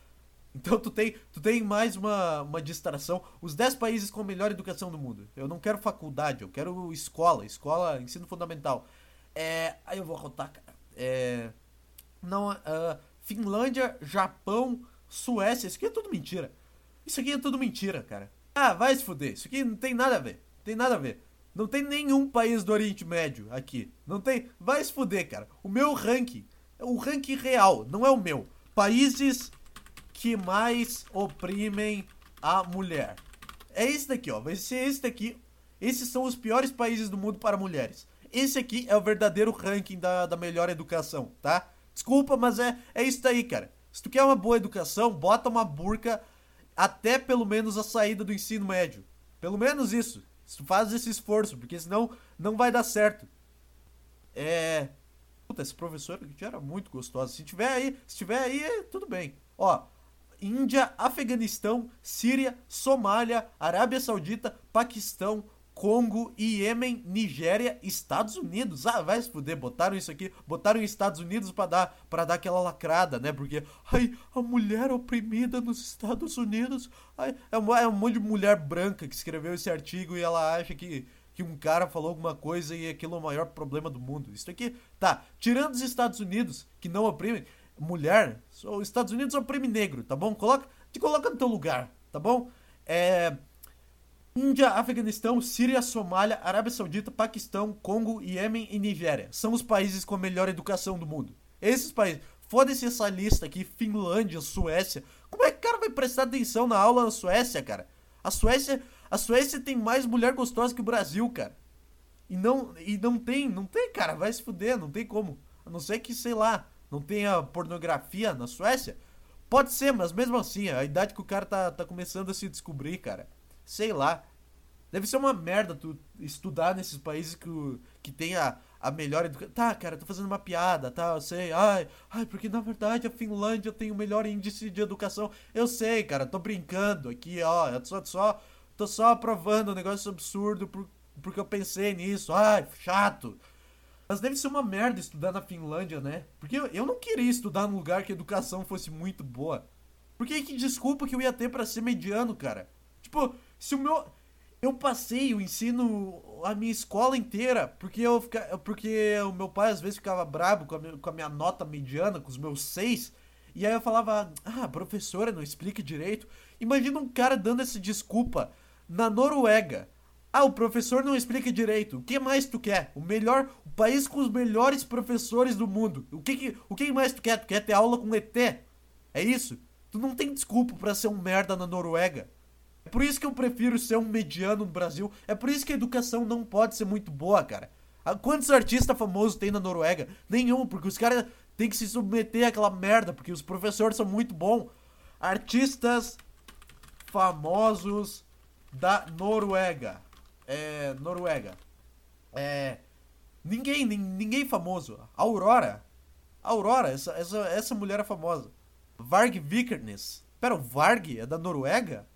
Então tu tem, tu tem mais uma, uma distração. Os 10 países com a melhor educação do mundo. Eu não quero faculdade, eu quero escola, escola, ensino fundamental. É, aí eu vou rotar, cara. É, não, uh, Finlândia, Japão, Suécia. Isso aqui é tudo mentira. Isso aqui é tudo mentira, cara. Ah, vai se fuder. Isso aqui não tem nada a ver. Tem nada a ver. Não tem nenhum país do Oriente Médio aqui. Não tem. Vai se fuder, cara. O meu ranking. O ranking real, não é o meu. Países que mais oprimem a mulher. É esse daqui, ó. Vai ser esse daqui. Esses são os piores países do mundo para mulheres. Esse aqui é o verdadeiro ranking da, da melhor educação, tá? Desculpa, mas é, é isso daí, cara. Se tu quer uma boa educação, bota uma burca até pelo menos a saída do ensino médio. Pelo menos isso. Faz esse esforço, porque senão não vai dar certo. É. Puta, esse professor era muito gostoso. Se tiver aí, se tiver aí, tudo bem. Ó, Índia, Afeganistão, Síria, Somália, Arábia Saudita, Paquistão, Congo, Iêmen, Nigéria, Estados Unidos. Ah, vai se fuder, botaram isso aqui, botaram Estados Unidos para dar para dar aquela lacrada, né? Porque ai, a mulher oprimida nos Estados Unidos. Ai, é, um, é um monte de mulher branca que escreveu esse artigo e ela acha que que um cara falou alguma coisa e aquilo é o maior problema do mundo. Isso aqui, tá, tirando os Estados Unidos, que não oprimem, mulher, os Estados Unidos oprime negro, tá bom? Coloca, te coloca no teu lugar, tá bom? É, Índia, Afeganistão, Síria, Somália, Arábia Saudita, Paquistão, Congo, Iêmen e Nigéria são os países com a melhor educação do mundo. Esses países. Foda-se essa lista aqui, Finlândia, Suécia. Como é que o cara vai prestar atenção na aula na Suécia, cara? A Suécia, a Suécia tem mais mulher gostosa que o Brasil, cara. E não, e não tem, não tem, cara, vai se fuder, não tem como. A não ser que, sei lá, não tenha pornografia na Suécia? Pode ser, mas mesmo assim, a idade que o cara tá, tá começando a se descobrir, cara. Sei lá. Deve ser uma merda tu estudar nesses países que, que tem a, a melhor educação. Tá, cara, tô fazendo uma piada, tá? Eu sei. Ai, ai, porque na verdade a Finlândia tem o melhor índice de educação. Eu sei, cara, tô brincando aqui, ó. Eu tô só, tô só aprovando um negócio absurdo por, porque eu pensei nisso. Ai, chato. Mas deve ser uma merda estudar na Finlândia, né? Porque eu, não queria estudar num lugar que a educação fosse muito boa. Porque que desculpa que eu ia ter para ser mediano, cara? Tipo, se o meu. Eu passei o ensino, a minha escola inteira, porque eu fica, porque o meu pai às vezes ficava bravo com a minha, com a minha nota mediana, com os meus seis, E aí eu falava, ah, professora, não explique direito. Imagina um cara dando essa desculpa na Noruega. Ah, o professor não explica direito. O que mais tu quer? O melhor, o país com os melhores professores do mundo. O que, que o que mais tu quer? Tu quer ter aula com ET? É isso? Tu não tem desculpa para ser um merda na Noruega. É por isso que eu prefiro ser um mediano no Brasil. É por isso que a educação não pode ser muito boa, cara. Ah, quantos artistas famosos tem na Noruega? Nenhum, porque os caras têm que se submeter àquela merda, porque os professores são muito bons. Artistas famosos da Noruega. É. Noruega. É. Ninguém, ninguém famoso. Aurora. Aurora, essa, essa, essa mulher é famosa. Varg Vikernes. Pera, o Varg é da Noruega?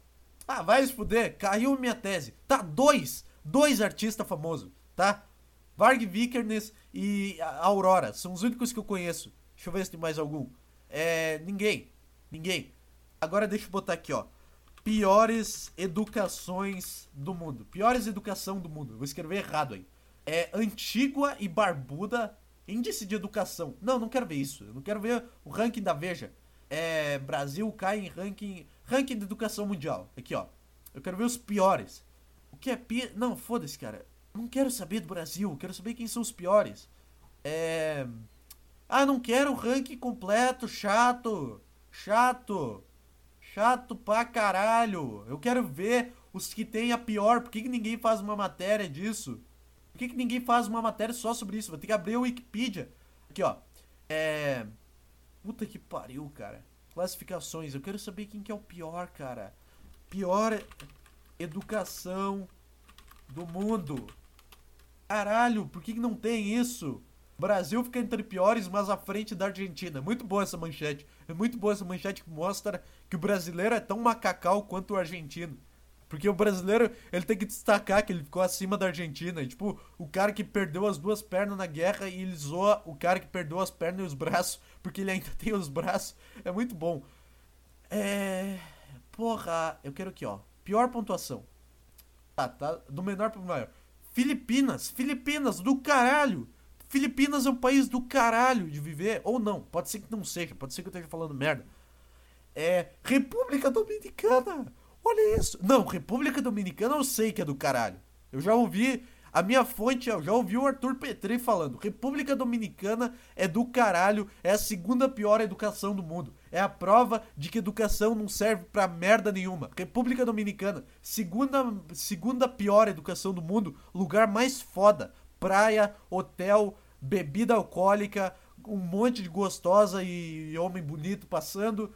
Ah, vai se fuder, caiu minha tese. Tá, dois. Dois artistas famosos, tá? Varg Vikernes e Aurora. São os únicos que eu conheço. Deixa eu ver se tem mais algum. É. Ninguém. Ninguém. Agora deixa eu botar aqui, ó piores educações do mundo. Piores educação do mundo. Vou escrever errado aí. É Antígua e Barbuda, índice de educação. Não, não quero ver isso. Eu não quero ver o ranking da Veja. É, Brasil cai em ranking, ranking de educação mundial. Aqui, ó. Eu quero ver os piores. O que é pior? Não, foda-se, cara. Não quero saber do Brasil. Quero saber quem são os piores. É. Ah, não quero o ranking completo, chato. Chato. Chato pra caralho. Eu quero ver os que tem a pior. Por que, que ninguém faz uma matéria disso? Por que, que ninguém faz uma matéria só sobre isso? Vou ter que abrir o Wikipedia. Aqui, ó. É. Puta que pariu, cara. Classificações. Eu quero saber quem que é o pior, cara. Pior educação do mundo. Caralho, por que, que não tem isso? Brasil fica entre piores, mas à frente da Argentina. Muito boa essa manchete. É muito boa essa manchete que mostra que o brasileiro é tão macacau quanto o argentino. Porque o brasileiro, ele tem que destacar que ele ficou acima da Argentina. E, tipo, o cara que perdeu as duas pernas na guerra e ele zoa o cara que perdeu as pernas e os braços, porque ele ainda tem os braços. É muito bom. É. Porra, eu quero aqui, ó. Pior pontuação. Tá, tá. Do menor pro maior. Filipinas, Filipinas, do caralho! Filipinas é um país do caralho de viver, ou não, pode ser que não seja, pode ser que eu esteja falando merda. É República Dominicana. Olha isso. Não, República Dominicana eu sei que é do caralho. Eu já ouvi a minha fonte, eu já ouvi o Arthur Petri falando. República Dominicana é do caralho, é a segunda pior educação do mundo. É a prova de que educação não serve pra merda nenhuma. República Dominicana, segunda segunda pior educação do mundo, lugar mais foda praia, hotel, bebida alcoólica, um monte de gostosa e homem bonito passando,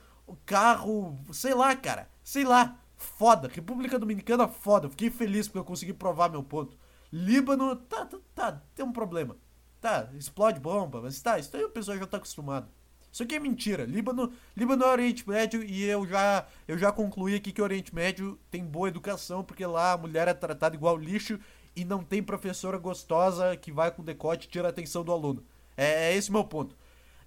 carro, sei lá, cara, sei lá, foda. República Dominicana, foda. Fiquei feliz porque eu consegui provar meu ponto. Líbano, tá, tá, tá, tem um problema. Tá, explode bomba, mas tá, isso aí o pessoal já tá acostumado. Isso aqui é mentira. Líbano, Líbano é Oriente Médio e eu já, eu já concluí aqui que o Oriente Médio tem boa educação porque lá a mulher é tratada igual lixo e não tem professora gostosa que vai com decote e tira a atenção do aluno. É, é esse o meu ponto.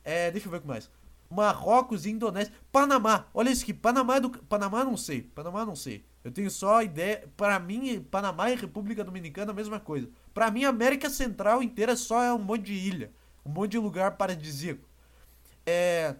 É, deixa eu ver o que mais. Marrocos e Indonésia. Panamá. Olha isso aqui. Panamá é do. Panamá não sei. Panamá não sei. Eu tenho só ideia. Para mim, Panamá e República Dominicana a mesma coisa. Para mim, a América Central inteira só é um monte de ilha. Um monte de lugar paradisíaco. É.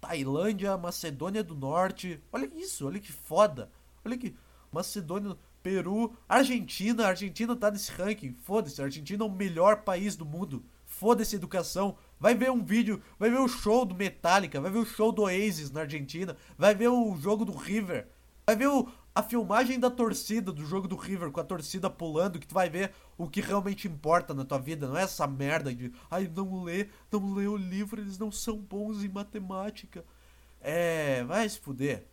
Tailândia, Macedônia do Norte. Olha isso, olha que foda. Olha que. Macedônia. Peru, Argentina. A Argentina tá nesse ranking. Foda-se, a Argentina é o melhor país do mundo. Foda-se educação. Vai ver um vídeo, vai ver o show do Metallica, vai ver o show do Oasis na Argentina, vai ver o jogo do River, vai ver o, a filmagem da torcida do jogo do River com a torcida pulando, que tu vai ver o que realmente importa na tua vida, não é essa merda de ai, não lê, não lê o livro, eles não são bons em matemática. É, vai se fuder.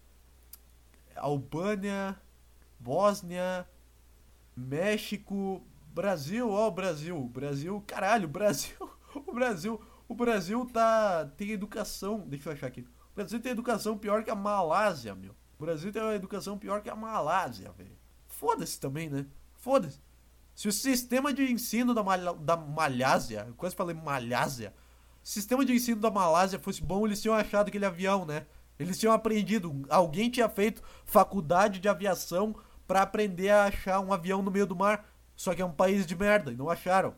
Albânia, Bósnia, México, Brasil, ó, o Brasil, Brasil, caralho, Brasil, o Brasil, o Brasil tá tem educação, deixa eu achar aqui. O Brasil tem educação pior que a Malásia, meu. O Brasil tem uma educação pior que a Malásia, velho. Foda-se também, né? Foda-se. Se o sistema de ensino da, Mal da Malásia, quase falei Malásia, sistema de ensino da Malásia fosse bom, eles tinham achado aquele avião, né? Eles tinham aprendido, alguém tinha feito faculdade de aviação para aprender a achar um avião no meio do mar. Só que é um país de merda e não acharam.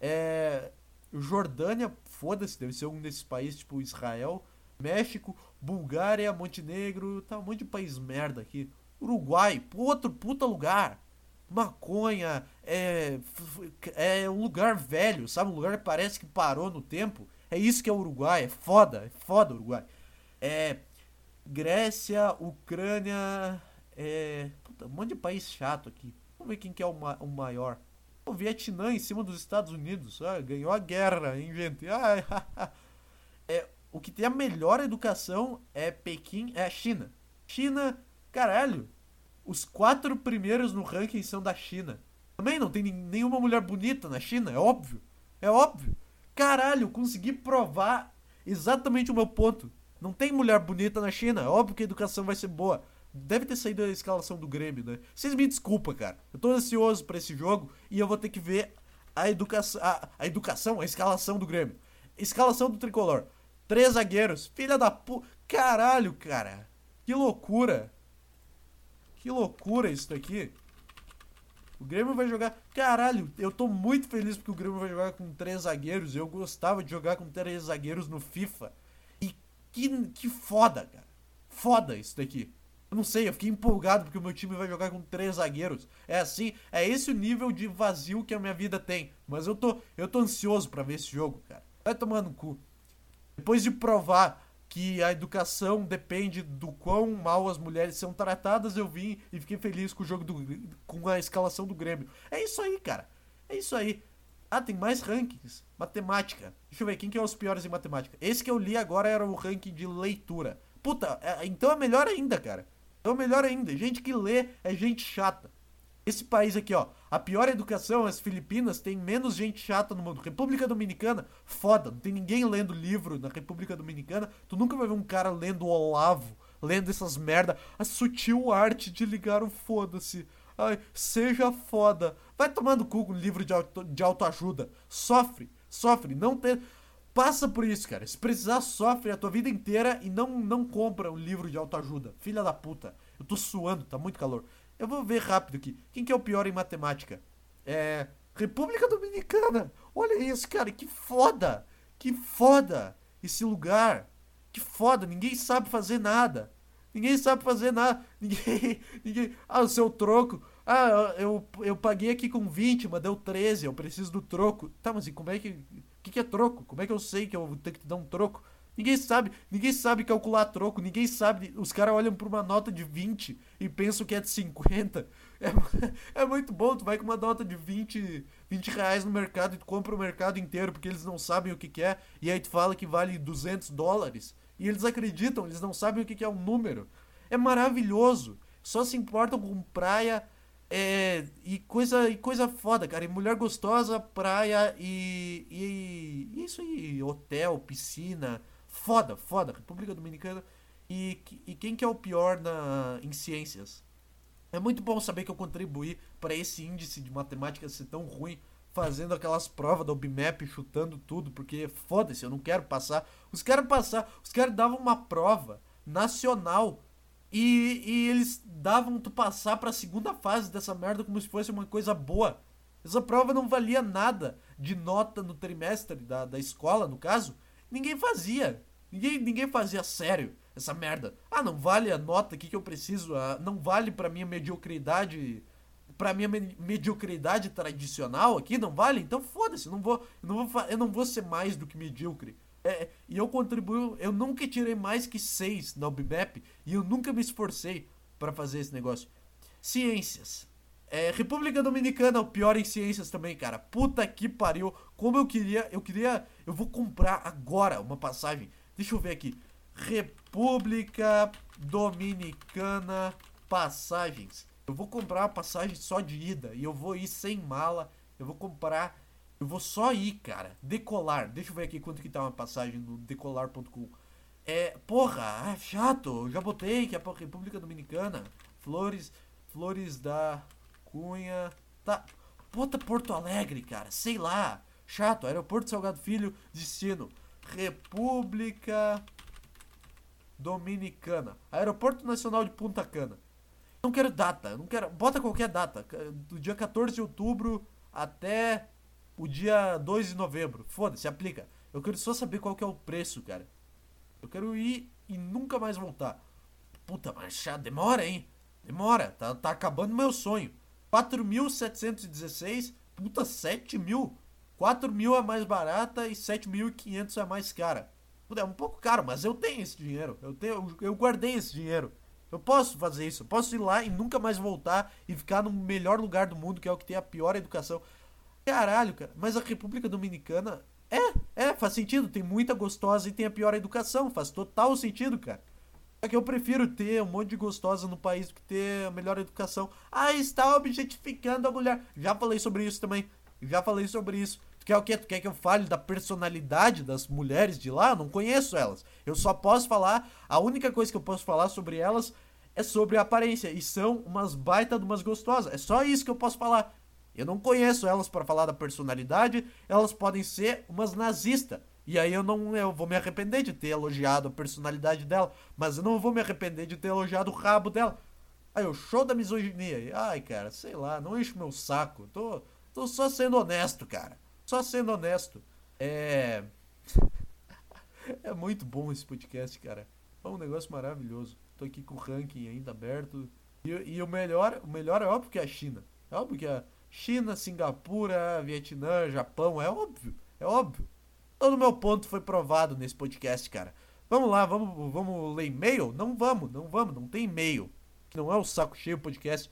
É. Jordânia, foda-se, deve ser um desses países, tipo Israel. México, Bulgária, Montenegro, tá um monte de país merda aqui. Uruguai, outro puta lugar. Maconha, é, é um lugar velho, sabe? Um lugar que parece que parou no tempo. É isso que é Uruguai, é foda, é foda Uruguai. É Grécia, Ucrânia, é. Puta, um monte de país chato aqui. Vamos ver quem que é o, ma o maior. O Vietnã em cima dos Estados Unidos. Ah, ganhou a guerra, hein, gente? Ah, é, o que tem a melhor educação é Pequim, é a China. China, caralho. Os quatro primeiros no ranking são da China. Também não tem nenhuma mulher bonita na China, é óbvio. É óbvio. Caralho, consegui provar exatamente o meu ponto. Não tem mulher bonita na China. É óbvio que a educação vai ser boa. Deve ter saído a escalação do Grêmio, né? Vocês me desculpam, cara. Eu tô ansioso para esse jogo e eu vou ter que ver a educação, a, a educação, a escalação do Grêmio. Escalação do tricolor. Três zagueiros. Filha da pu... Caralho, cara. Que loucura. Que loucura isso daqui. O Grêmio vai jogar. Caralho, eu tô muito feliz porque o Grêmio vai jogar com três zagueiros. Eu gostava de jogar com três zagueiros no FIFA. Que, que foda, cara. Foda isso daqui. Eu não sei, eu fiquei empolgado porque o meu time vai jogar com três zagueiros. É assim, é esse o nível de vazio que a minha vida tem. Mas eu tô, eu tô ansioso para ver esse jogo, cara. Vai tomar no cu. Depois de provar que a educação depende do quão mal as mulheres são tratadas, eu vim e fiquei feliz com o jogo do com a escalação do Grêmio. É isso aí, cara. É isso aí. Ah, tem mais rankings. Matemática. Deixa eu ver, quem que é os piores em matemática? Esse que eu li agora era o ranking de leitura. Puta, é, então é melhor ainda, cara. Então é melhor ainda. Gente que lê é gente chata. Esse país aqui, ó. A pior educação, as Filipinas, tem menos gente chata no mundo. República Dominicana, foda. Não tem ninguém lendo livro na República Dominicana. Tu nunca vai ver um cara lendo Olavo, lendo essas merda. A sutil arte de ligar o foda-se. Ai, seja foda. Vai tomando cu com livro de, auto, de autoajuda. Sofre, sofre. Não tem. Passa por isso, cara. Se precisar, sofre a tua vida inteira e não, não compra um livro de autoajuda. Filha da puta. Eu tô suando, tá muito calor. Eu vou ver rápido aqui. Quem que é o pior em matemática? É. República Dominicana! Olha isso, cara, que foda! Que foda! Esse lugar! Que foda! Ninguém sabe fazer nada! Ninguém sabe fazer nada! Ninguém. ninguém... Ah, o seu troco! Ah, eu, eu paguei aqui com 20, mas deu 13, eu preciso do troco. Tá, mas e como é que. O que, que é troco? Como é que eu sei que eu vou ter que te dar um troco? Ninguém sabe, ninguém sabe calcular troco, ninguém sabe. Os caras olham pra uma nota de 20 e pensam que é de 50. É, é muito bom, tu vai com uma nota de 20, 20 reais no mercado e tu compra o mercado inteiro porque eles não sabem o que, que é. E aí tu fala que vale 200 dólares. E eles acreditam, eles não sabem o que, que é um número. É maravilhoso. Só se importam com praia é, e coisa e coisa foda, cara. E mulher gostosa, praia e, e, e isso aí, hotel, piscina, Foda, foda. República Dominicana. E, e quem que é o pior na, em ciências? É muito bom saber que eu contribuí para esse índice de matemática ser tão ruim, fazendo aquelas provas da OBMAP, chutando tudo, porque foda-se, eu não quero passar. Os caras passar, os caras davam uma prova nacional e, e eles davam tu passar para a segunda fase dessa merda como se fosse uma coisa boa. Essa prova não valia nada de nota no trimestre da, da escola, no caso. Ninguém fazia. Ninguém, ninguém fazia sério essa merda. Ah, não vale a nota aqui que eu preciso. Ah, não vale pra minha mediocridade. Pra minha me mediocridade tradicional aqui, não vale? Então foda-se, não vou, não vou, eu não vou ser mais do que medíocre. É, e eu contribuo, eu nunca tirei mais que 6 na UBMAP e eu nunca me esforcei para fazer esse negócio. Ciências. É, República Dominicana, o pior em ciências também, cara. Puta que pariu. Como eu queria, eu queria, eu vou comprar agora uma passagem Deixa eu ver aqui. República Dominicana Passagens. Eu vou comprar uma passagem só de ida e eu vou ir sem mala. Eu vou comprar. Eu vou só ir, cara. Decolar. Deixa eu ver aqui quanto que tá uma passagem no decolar.com. É. Porra, é chato. Eu já botei que é pra República Dominicana. Flores. Flores da Cunha. Tá. Bota Porto Alegre, cara. Sei lá. Chato. Aeroporto Salgado Filho. Destino. República Dominicana. Aeroporto Nacional de Punta Cana. Não quero data, não quero. Bota qualquer data. Do dia 14 de outubro até o dia 2 de novembro. Foda-se, aplica. Eu quero só saber qual que é o preço, cara. Eu quero ir e nunca mais voltar. Puta, mas já demora, hein? Demora, tá, tá acabando meu sonho. 4.716, puta, 7 mil. 4 mil é mais barata e 7.500 é mais cara. Puta, é um pouco caro, mas eu tenho esse dinheiro. Eu, tenho, eu guardei esse dinheiro. Eu posso fazer isso. Eu posso ir lá e nunca mais voltar e ficar no melhor lugar do mundo, que é o que tem a pior educação. Caralho, cara. Mas a República Dominicana. É, é, faz sentido. Tem muita gostosa e tem a pior educação. Faz total sentido, cara. Só que eu prefiro ter um monte de gostosa no país do que ter a melhor educação. Ah, está objetificando a mulher. Já falei sobre isso também. Já falei sobre isso. Tu quer o quê? Tu quer que eu fale da personalidade das mulheres de lá? Eu não conheço elas. Eu só posso falar. A única coisa que eu posso falar sobre elas é sobre a aparência. E são umas baita de umas gostosas. É só isso que eu posso falar. Eu não conheço elas para falar da personalidade. Elas podem ser umas nazistas. E aí eu não eu vou me arrepender de ter elogiado a personalidade dela, mas eu não vou me arrepender de ter elogiado o rabo dela. Aí o show da misoginia. Ai, cara, sei lá, não enche meu saco. Tô, tô só sendo honesto, cara. Só sendo honesto. É. é muito bom esse podcast, cara. É um negócio maravilhoso. Tô aqui com o ranking ainda aberto. E, e o melhor, o melhor é óbvio que é a China. É óbvio que é China, Singapura, Vietnã, Japão, é óbvio. É óbvio. Todo meu ponto foi provado nesse podcast, cara. Vamos lá, vamos, vamos ler e-mail? Não vamos, não vamos, não tem e-mail. Não é o saco cheio podcast.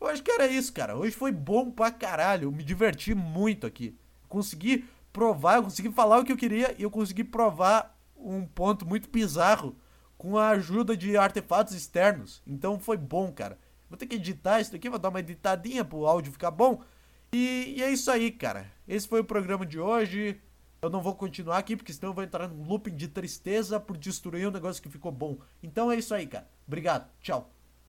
Eu acho que era isso, cara. Hoje foi bom pra caralho. Eu me diverti muito aqui. Consegui provar, eu consegui falar o que eu queria e eu consegui provar um ponto muito bizarro com a ajuda de artefatos externos. Então foi bom, cara. Vou ter que editar isso aqui, vou dar uma editadinha pro áudio ficar bom. E, e é isso aí, cara. Esse foi o programa de hoje. Eu não vou continuar aqui, porque senão eu vou entrar num looping de tristeza por destruir um negócio que ficou bom. Então é isso aí, cara. Obrigado. Tchau.